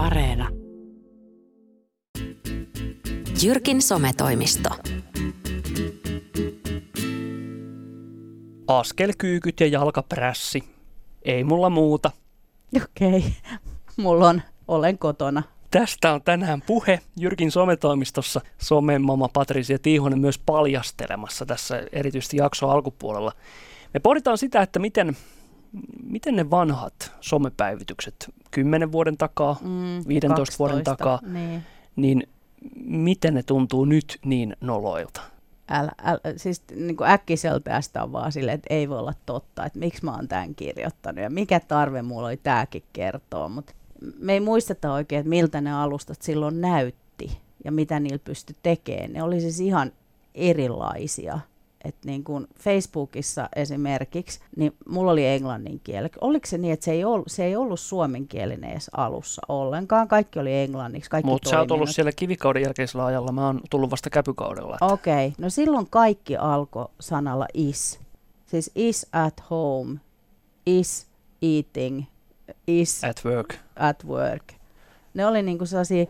Areena. Jyrkin sometoimisto. Askelkyykyt ja jalkaprässi. Ei mulla muuta. Okei, okay. mulla on, olen kotona. Tästä on tänään puhe Jyrkin sometoimistossa somemama Patricia Tiihonen myös paljastelemassa tässä erityisesti jakso alkupuolella. Me pohditaan sitä, että miten, miten ne vanhat somepäivitykset 10 vuoden takaa, mm, 15 12, vuoden takaa, niin. niin miten ne tuntuu nyt niin noloilta? Älä, älä, siis niin kuin äkkiseltästä on vaan silleen, että ei voi olla totta, että miksi mä oon tämän kirjoittanut ja mikä tarve mulla oli tämäkin kertoa, mutta me ei muisteta oikein, että miltä ne alustat silloin näytti ja mitä niillä pystyi tekemään. Ne oli siis ihan erilaisia. Et niin kuin Facebookissa esimerkiksi, niin mulla oli englannin kieli. Oliko se niin, että se ei ollut, se ei ollut suomenkielinen edes alussa ollenkaan? Kaikki oli englanniksi, kaikki Mutta sä oot ollut siellä kivikauden jälkeisellä ajalla, mä oon tullut vasta käpykaudella. Okei, okay. no silloin kaikki alkoi sanalla is. Siis is at home, is eating, is at work. At work. Ne oli niinku sellaisia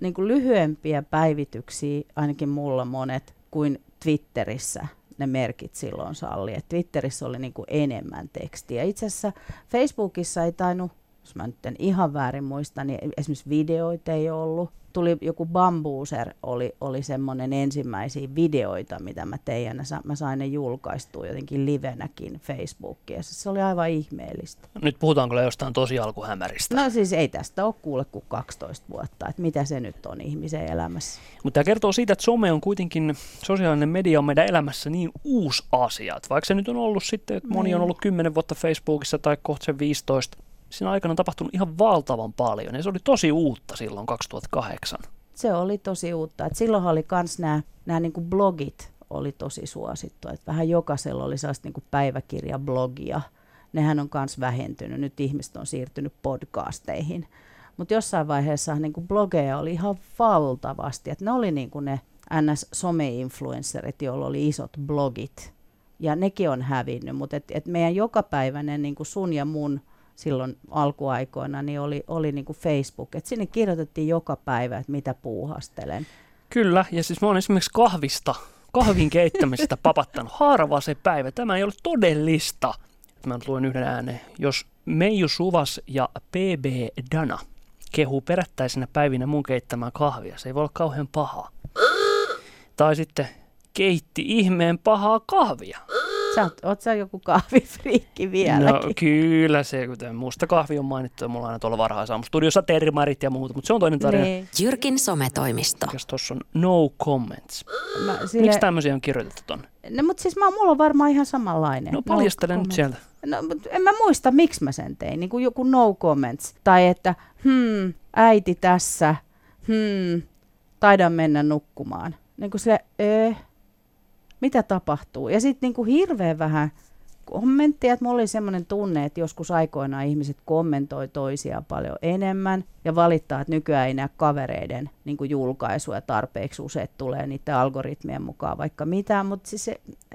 niinku lyhyempiä päivityksiä, ainakin mulla monet, kuin Twitterissä ne merkit silloin salli. Et Twitterissä oli niinku enemmän tekstiä. Itse asiassa Facebookissa ei tainnut, jos mä nyt en ihan väärin muista, niin esimerkiksi videoita ei ollut tuli joku Bambuser, oli, oli semmoinen ensimmäisiä videoita, mitä mä tein, ja mä sain ne julkaistua jotenkin livenäkin Facebookiin, se oli aivan ihmeellistä. Nyt puhutaanko jostain tosi alkuhämäristä? No siis ei tästä ole kuule kuin 12 vuotta, että mitä se nyt on ihmisen elämässä. Mutta tämä kertoo siitä, että some on kuitenkin, sosiaalinen media on meidän elämässä niin uusi asia, vaikka se nyt on ollut sitten, että moni on niin. ollut 10 vuotta Facebookissa tai kohta se 15, siinä aikana on tapahtunut ihan valtavan paljon ja se oli tosi uutta silloin 2008. Se oli tosi uutta. Et silloin oli myös nämä, nämä niin blogit oli tosi suosittu. Et vähän jokaisella oli sellaista niin päiväkirjablogia. Nehän on myös vähentynyt. Nyt ihmiset on siirtynyt podcasteihin. Mutta jossain vaiheessa niin blogeja oli ihan valtavasti. Et ne oli niin ne NS-some-influencerit, joilla oli isot blogit. Ja nekin on hävinnyt, mutta et, et meidän jokapäiväinen niin sun ja mun – silloin alkuaikoina, niin oli, oli niin kuin Facebook. Et sinne kirjoitettiin joka päivä, että mitä puuhastelen. Kyllä, ja siis mä oon esimerkiksi kahvista, kahvin keittämisestä papattanut. Harva se päivä, tämä ei ole todellista. Mä luen yhden ääneen. Jos Meiju Suvas ja PB Dana kehuu perättäisenä päivinä mun keittämään kahvia, se ei voi olla kauhean pahaa. Tai sitten keitti ihmeen pahaa kahvia. Sä oot, oot sä joku kahvifriikki vieläkin? No kyllä se, kuten musta kahvi on mainittu, ja mulla on aina tuolla varhaisaamustuudiossa termarit ja muuta, mutta se on toinen tarina. Niin. Jyrkin sometoimisto. Mikäs tossa on no comments. Mä, sille... Miksi tämmöisiä on kirjoitettu tonne? No mutta siis mä, mulla on varmaan ihan samanlainen. No paljastele no nyt sieltä. No, mutta en mä muista, miksi mä sen tein. Niin kuin joku no comments. Tai että, hmm, äiti tässä, hmm, taidan mennä nukkumaan. Niin kuin se, eh, mitä tapahtuu. Ja sitten niinku hirveän vähän kommentteja, että mulla oli semmoinen tunne, että joskus aikoinaan ihmiset kommentoi toisiaan paljon enemmän ja valittaa, että nykyään ei näe kavereiden niin julkaisuja tarpeeksi usein tulee niiden algoritmien mukaan vaikka mitään, mutta siis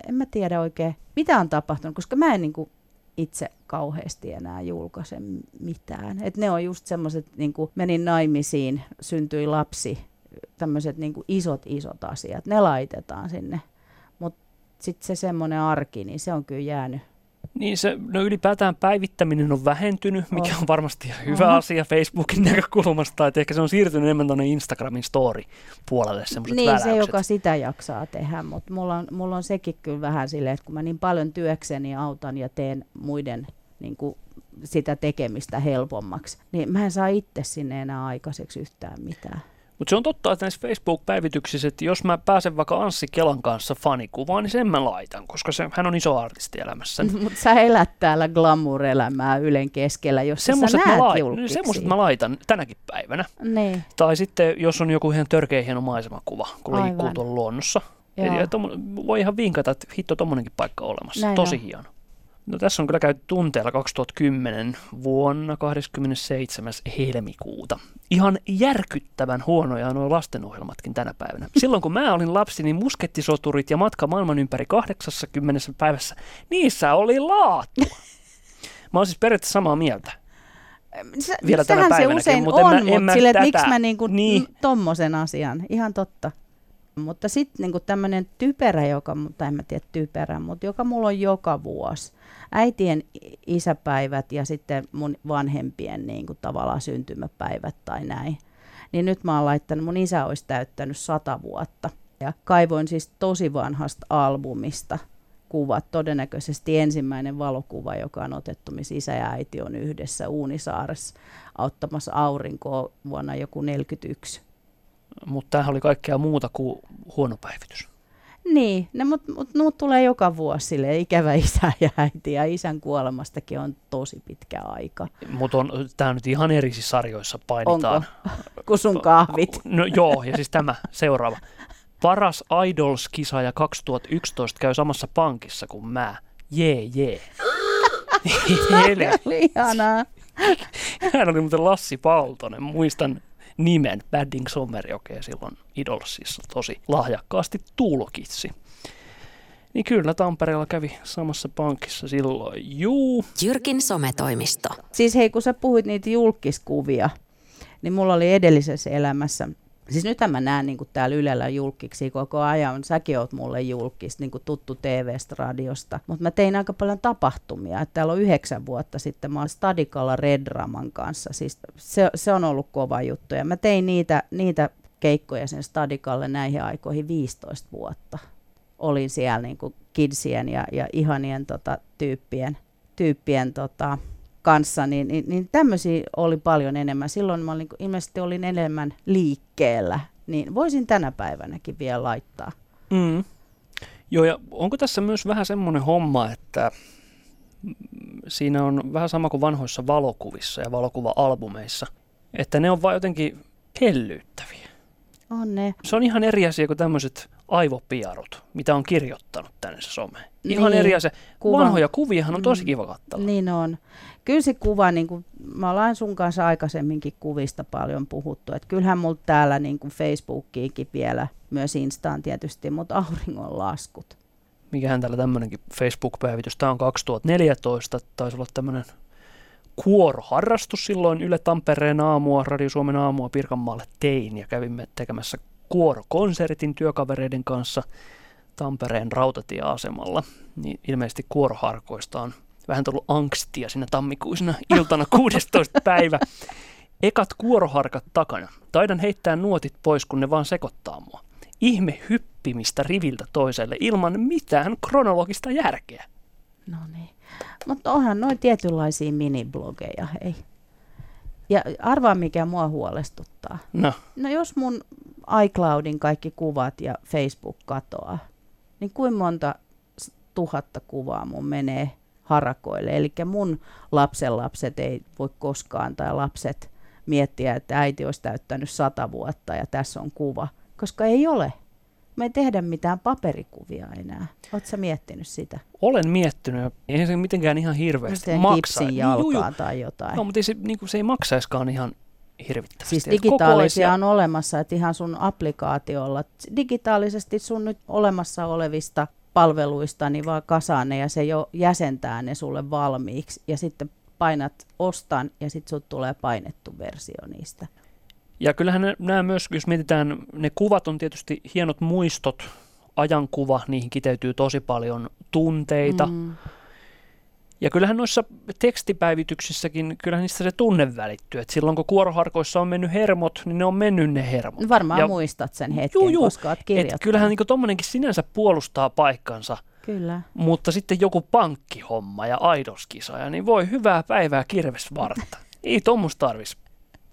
en mä tiedä oikein, mitä on tapahtunut, koska mä en niin kuin itse kauheasti enää julkaise mitään. Et ne on just semmoiset, niin kuin menin naimisiin, syntyi lapsi, tämmöiset niin isot isot asiat, ne laitetaan sinne sitten se semmoinen arki, niin se on kyllä jäänyt. Niin se, no ylipäätään päivittäminen on vähentynyt, mikä on, varmasti hyvä uh-huh. asia Facebookin näkökulmasta, että ehkä se on siirtynyt enemmän tuonne Instagramin story-puolelle semmoiset Niin, väläykset. se joka sitä jaksaa tehdä, mutta mulla on, mulla on sekin kyllä vähän silleen, että kun mä niin paljon työkseni autan ja teen muiden niin kuin sitä tekemistä helpommaksi, niin mä en saa itse sinne enää aikaiseksi yhtään mitään. Mutta se on totta, että näissä Facebook-päivityksissä, että jos mä pääsen vaikka Anssi Kelan kanssa fanikuvaan, niin sen mä laitan, koska se, hän on iso artisti elämässä. Mutta sä elät täällä glamour-elämää Ylen keskellä, jos semmoset sä näet mä Semmoiset mä laitan tänäkin päivänä. Niin. Tai sitten, jos on joku ihan törkeä hieno maisemakuva, kun Aivan. liikkuu tuolla luonnossa. Eli voi ihan vinkata, että hitto, tommonenkin paikka on olemassa. Näin Tosi on. hieno. No tässä on kyllä käyty tunteella 2010 vuonna 27. helmikuuta. Ihan järkyttävän huonoja nuo lastenohjelmatkin tänä päivänä. Silloin kun mä olin lapsi, niin muskettisoturit ja matka maailman ympäri 80 päivässä, niissä oli laatu. Mä oon siis periaatteessa samaa mieltä. Se, vielä tänä se usein mutta on, en mä, en mutta sille, että miksi mä niinku niin. tommosen asian, ihan totta. Mutta sitten niinku tämmöinen typerä, joka, mutta en mä tiedä typerä, mutta joka mulla on joka vuosi. Äitien isäpäivät ja sitten mun vanhempien niinku tavallaan syntymäpäivät tai näin. Niin nyt mä oon laittanut, mun isä olisi täyttänyt sata vuotta. Ja kaivoin siis tosi vanhasta albumista kuvat. Todennäköisesti ensimmäinen valokuva, joka on otettu, missä isä ja äiti on yhdessä Uunisaaressa auttamassa aurinkoa vuonna joku 41. Mutta tämähän oli kaikkea muuta kuin huono päivitys. Niin, no, mutta mut, mut tulee joka vuosi sille ikävä isä ja äiti ja isän kuolemastakin on tosi pitkä aika. Mutta tämä nyt ihan eri sarjoissa painitaan. Onko? Kun sun kahvit. No joo, ja siis tämä seuraava. Paras Idols-kisaaja 2011 käy samassa pankissa kuin mä. Jee, jee. Ihanaa. Hän oli muuten Lassi Paltonen. Muistan nimen Badding Sommerjokea silloin Idolsissa tosi lahjakkaasti tulkitsi. Niin kyllä Tampereella kävi samassa pankissa silloin, juu. Jyrkin sometoimisto. Siis hei, kun sä puhuit niitä julkiskuvia, niin mulla oli edellisessä elämässä Siis nyt mä näen niin kuin täällä Ylellä julkiksi koko ajan. Säkin oot mulle julkis, niin kuin tuttu TV-stä, radiosta. Mutta mä tein aika paljon tapahtumia. Että täällä on yhdeksän vuotta sitten. Mä oon Stadikalla Redraman kanssa. Siis se, se on ollut kova juttu. Ja mä tein niitä, niitä keikkoja sen Stadikalle näihin aikoihin 15 vuotta. Olin siellä niin kuin kidsien ja, ja ihanien tota, tyyppien, tyyppien tota, kanssa, niin, niin, niin tämmöisiä oli paljon enemmän. Silloin mä olin, ilmeisesti olin enemmän liikkeellä, niin voisin tänä päivänäkin vielä laittaa. Mm. Joo, ja onko tässä myös vähän semmoinen homma, että siinä on vähän sama kuin vanhoissa valokuvissa ja valokuva-albumeissa, että ne on vain jotenkin hellyyttäviä. On ne. Se on ihan eri asia kuin tämmöiset aivopiarut, mitä on kirjoittanut tänne someen. Ihan niin, eri asia. Kuva. Vanhoja kuviahan on tosi mm. kiva katsella. Niin on. Kyllä se kuva, niin kuin, mä ollaan sun kanssa aikaisemminkin kuvista paljon puhuttu, että kyllähän mulla täällä niin kuin Facebookiinkin vielä, myös Instaan tietysti, mutta auringon laskut. Mikähän täällä tämmöinenkin Facebook-päivitys, tämä on 2014, taisi olla tämmöinen kuoroharrastus silloin Yle Tampereen aamua, Radio Suomen aamua Pirkanmaalle tein ja kävimme tekemässä kuorokonsertin työkavereiden kanssa Tampereen rautatieasemalla. Niin ilmeisesti kuoroharkoista on vähän tullut angstia siinä tammikuisena iltana 16. päivä. Ekat kuoroharkat takana. Taidan heittää nuotit pois, kun ne vaan sekoittaa mua. Ihme hyppimistä riviltä toiselle ilman mitään kronologista järkeä. No niin. Mutta onhan noin tietynlaisia miniblogeja, hei. Ja arvaa, mikä mua huolestuttaa. No. No jos mun iCloudin kaikki kuvat ja Facebook katoaa, niin kuinka monta tuhatta kuvaa mun menee harakoille. Eli mun lapsenlapset ei voi koskaan, tai lapset miettiä, että äiti olisi täyttänyt sata vuotta ja tässä on kuva, koska ei ole. Me ei tehdä mitään paperikuvia enää. Oletko miettinyt sitä? Olen miettinyt. Ei se mitenkään ihan hirveästi maksa. Kipsin jalkaa tai jotain. No, mutta ei se, niin kuin, se ei maksaiskaan ihan hirvittävästi. Siis digitaalisia on olemassa, että ihan sun applikaatiolla, digitaalisesti sun nyt olemassa olevista palveluista, niin vaan kasaan ne ja se jo jäsentää ne sulle valmiiksi ja sitten painat ostan ja sitten sut tulee painettu versio niistä. Ja kyllähän nämä myös, jos mietitään, ne kuvat on tietysti hienot muistot, ajankuva, niihin kiteytyy tosi paljon tunteita. Mm. Ja kyllähän noissa tekstipäivityksissäkin, kyllähän niistä se tunne välittyy. Et silloin kun kuoroharkoissa on mennyt hermot, niin ne on mennyt ne hermot. Varmaan ja, muistat sen hetken, juu, juu, koska olet kirjoittanut. Kyllähän niin tuommoinenkin sinänsä puolustaa paikkansa. Kyllä. Mutta sitten joku pankkihomma ja aidoskisa, ja niin voi hyvää päivää kirvesvartta. Ei tuommoista tarvitsisi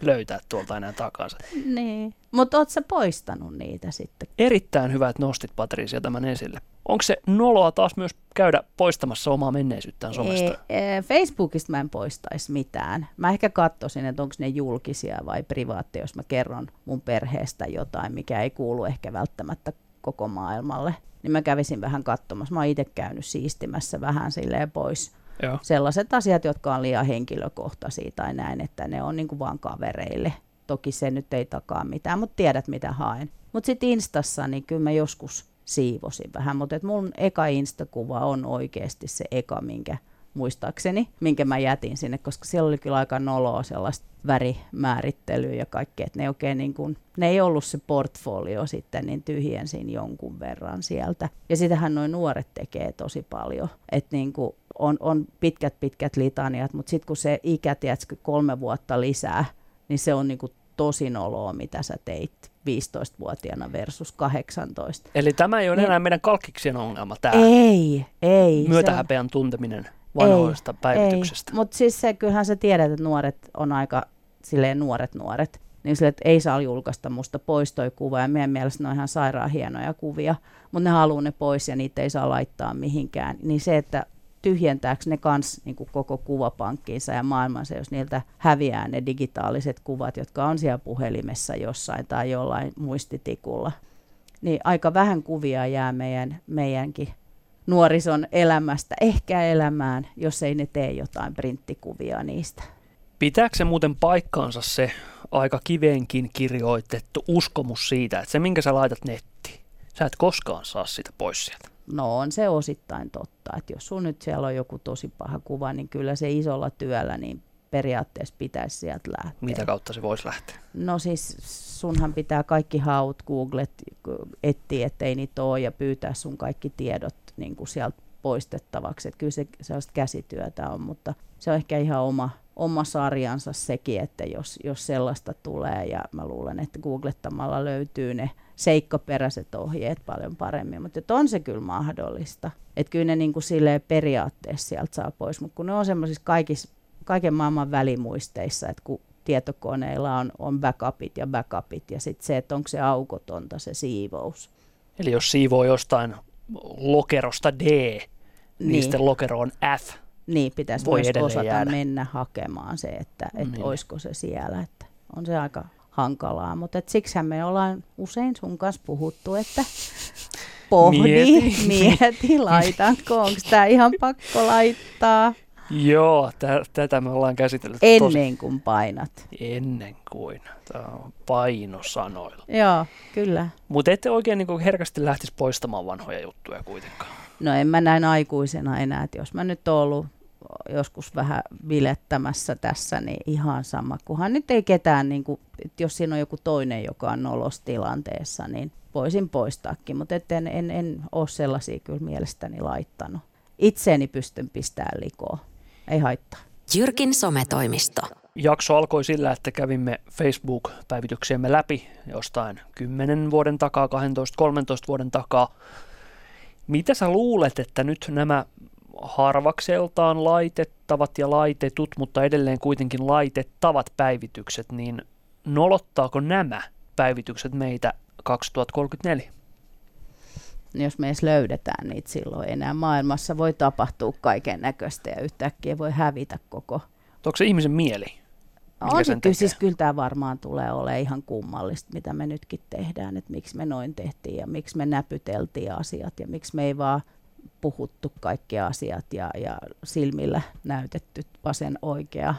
löytää tuolta enää takansa. Niin, mutta ootko poistanut niitä sitten? Erittäin hyvä, että nostit Patricia tämän esille. Onko se noloa taas myös käydä poistamassa omaa menneisyyttään somesta? Ei, Facebookista mä en poistaisi mitään. Mä ehkä katsoisin, että onko ne julkisia vai privaatteja, jos mä kerron mun perheestä jotain, mikä ei kuulu ehkä välttämättä koko maailmalle. Niin mä kävisin vähän katsomassa. Mä oon itse käynyt siistimässä vähän silleen pois Joo. sellaiset asiat, jotka on liian henkilökohtaisia tai näin, että ne on niin kuin vaan kavereille. Toki se nyt ei takaa mitään, mutta tiedät mitä haen. Mutta sitten Instassa, niin kyllä mä joskus siivosin vähän, mutta mun eka Insta-kuva on oikeasti se eka, minkä muistaakseni, minkä mä jätin sinne, koska siellä oli kyllä aika noloa sellaista värimäärittelyä ja kaikkea, että ne, oikein niin kuin, ne ei ollut se portfolio sitten, niin tyhjensin jonkun verran sieltä. Ja sitähän noin nuoret tekee tosi paljon, että niin kuin on, on pitkät pitkät litaniat, mutta sitten kun se ikä, tiedätkö, kolme vuotta lisää, niin se on niin kuin tosi noloa, mitä sä teit 15-vuotiaana versus 18. Eli tämä ei ole niin, enää meidän kalkkiksien ongelma, tämä ei, ei, myötähäpeän tunteminen vanhoista ei, päivityksestä. Mutta siis se, kyllähän sä tiedät, että nuoret on aika silleen nuoret nuoret, niin sille, että ei saa julkaista musta pois toi kuva, ja meidän mielestä ne on ihan sairaan hienoja kuvia, mutta ne haluaa ne pois ja niitä ei saa laittaa mihinkään. Niin se, että tyhjentääkö ne kans niin kuin koko kuvapankkiinsa ja maailmansa, jos niiltä häviää ne digitaaliset kuvat, jotka on siellä puhelimessa jossain tai jollain muistitikulla. Niin aika vähän kuvia jää meidän, meidänkin nuorison elämästä ehkä elämään, jos ei ne tee jotain printtikuvia niistä. Pitääkö se muuten paikkaansa se aika kiveenkin kirjoitettu uskomus siitä, että se minkä sä laitat nettiin, sä et koskaan saa sitä pois sieltä? No on se osittain totta, että jos sun nyt siellä on joku tosi paha kuva, niin kyllä se isolla työllä niin periaatteessa pitäisi sieltä lähteä. Mitä kautta se voisi lähteä? No siis sunhan pitää kaikki haut, googlet etsiä, ettei niitä ole ja pyytää sun kaikki tiedot niin kuin sieltä poistettavaksi. Että kyllä se sellaista käsityötä on, mutta se on ehkä ihan oma, oma sarjansa sekin, että jos, jos sellaista tulee, ja mä luulen, että googlettamalla löytyy ne seikkaperäiset ohjeet paljon paremmin, mutta on se kyllä mahdollista. Että kyllä ne niin kuin periaatteessa sieltä saa pois, mutta kun ne on semmoisissa kaikissa, kaiken maailman välimuisteissa, että kun tietokoneilla on, on backupit ja backupit ja sitten se, että onko se aukotonta se siivous. Eli jos siivoo jostain lokerosta D, niin, niin sitten lokero on F. Niin, pitäisi Voi myös osata jäädä. mennä hakemaan se, että et niin. olisiko se siellä. Että on se aika hankalaa, mutta siksihän me ollaan usein sun kanssa puhuttu, että pohdi, mieti, mieti laitanko, onko tämä ihan pakko laittaa. Joo, t- tätä me ollaan käsitellyt. Ennen tosi... kuin painat. Ennen kuin. Tämä on painosanoilla. Joo, kyllä. Mutta ette oikein niin herkästi lähtisi poistamaan vanhoja juttuja kuitenkaan. No en mä näin aikuisena enää, että jos mä nyt oon ollut joskus vähän vilettämässä tässä, niin ihan sama. Kunhan nyt ei ketään, niin kuin, että jos siinä on joku toinen, joka on nolostilanteessa, niin voisin poistaakin, mutta en, en, en ole sellaisia kyllä mielestäni laittanut. Itseeni pystyn pistämään likoon. Ei haittaa. Jyrkin sometoimisto. Jakso alkoi sillä, että kävimme Facebook-päivityksiemme läpi jostain 10 vuoden takaa, 12-13 vuoden takaa. Mitä sä luulet, että nyt nämä harvakseltaan laitettavat ja laitetut, mutta edelleen kuitenkin laitettavat päivitykset, niin nolottaako nämä päivitykset meitä 2034? Jos me edes löydetään niitä silloin enää maailmassa, voi tapahtua kaiken näköistä ja yhtäkkiä voi hävitä koko. Onko se ihmisen mieli? On se kyllä, siis kyllä tämä varmaan tulee olemaan ihan kummallista, mitä me nytkin tehdään, että miksi me noin tehtiin ja miksi me näpyteltiin asiat ja miksi me ei vaan puhuttu kaikki asiat ja, ja silmillä näytetty vasen oikea.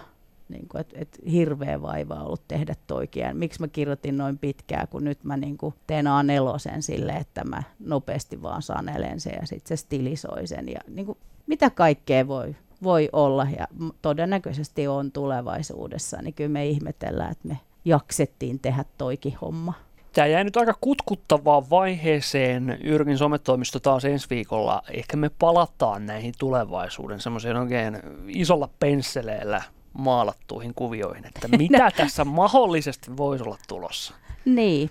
Niin kuin, et, et hirveä vaiva ollut tehdä toikin. Miksi mä kirjoitin noin pitkään, kun nyt mä niin kuin teen A4 sille, että mä nopeasti vaan sanelen sen ja sitten se stilisoi sen. Ja niin kuin, mitä kaikkea voi, voi olla ja todennäköisesti on tulevaisuudessa, niin kyllä me ihmetellään, että me jaksettiin tehdä toikin homma. Tämä jäi nyt aika kutkuttavaan vaiheeseen Jyrkin sometoimisto taas ensi viikolla. Ehkä me palataan näihin tulevaisuuden semmoiseen oikein isolla pensseleellä maalattuihin kuvioihin, että mitä tässä mahdollisesti voisi olla tulossa. Niin.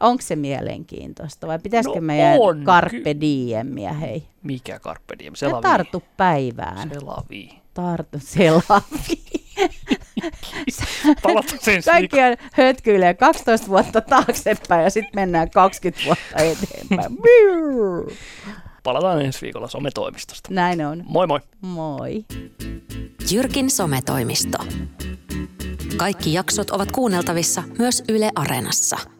Onko se mielenkiintoista vai pitäisikö no meidän on. Carpe Diemia, hei? Mikä Carpe Diem? Selavi. Tartu päivään. Selavi. Tartu selavi. Palataan sen Kaikki on hötkyilee 12 vuotta taaksepäin ja sitten mennään 20 vuotta eteenpäin. Palataan ensi viikolla sometoimistosta. Näin on. Moi moi. Moi. Jyrkin sometoimisto. Kaikki jaksot ovat kuunneltavissa myös Yle Areenassa.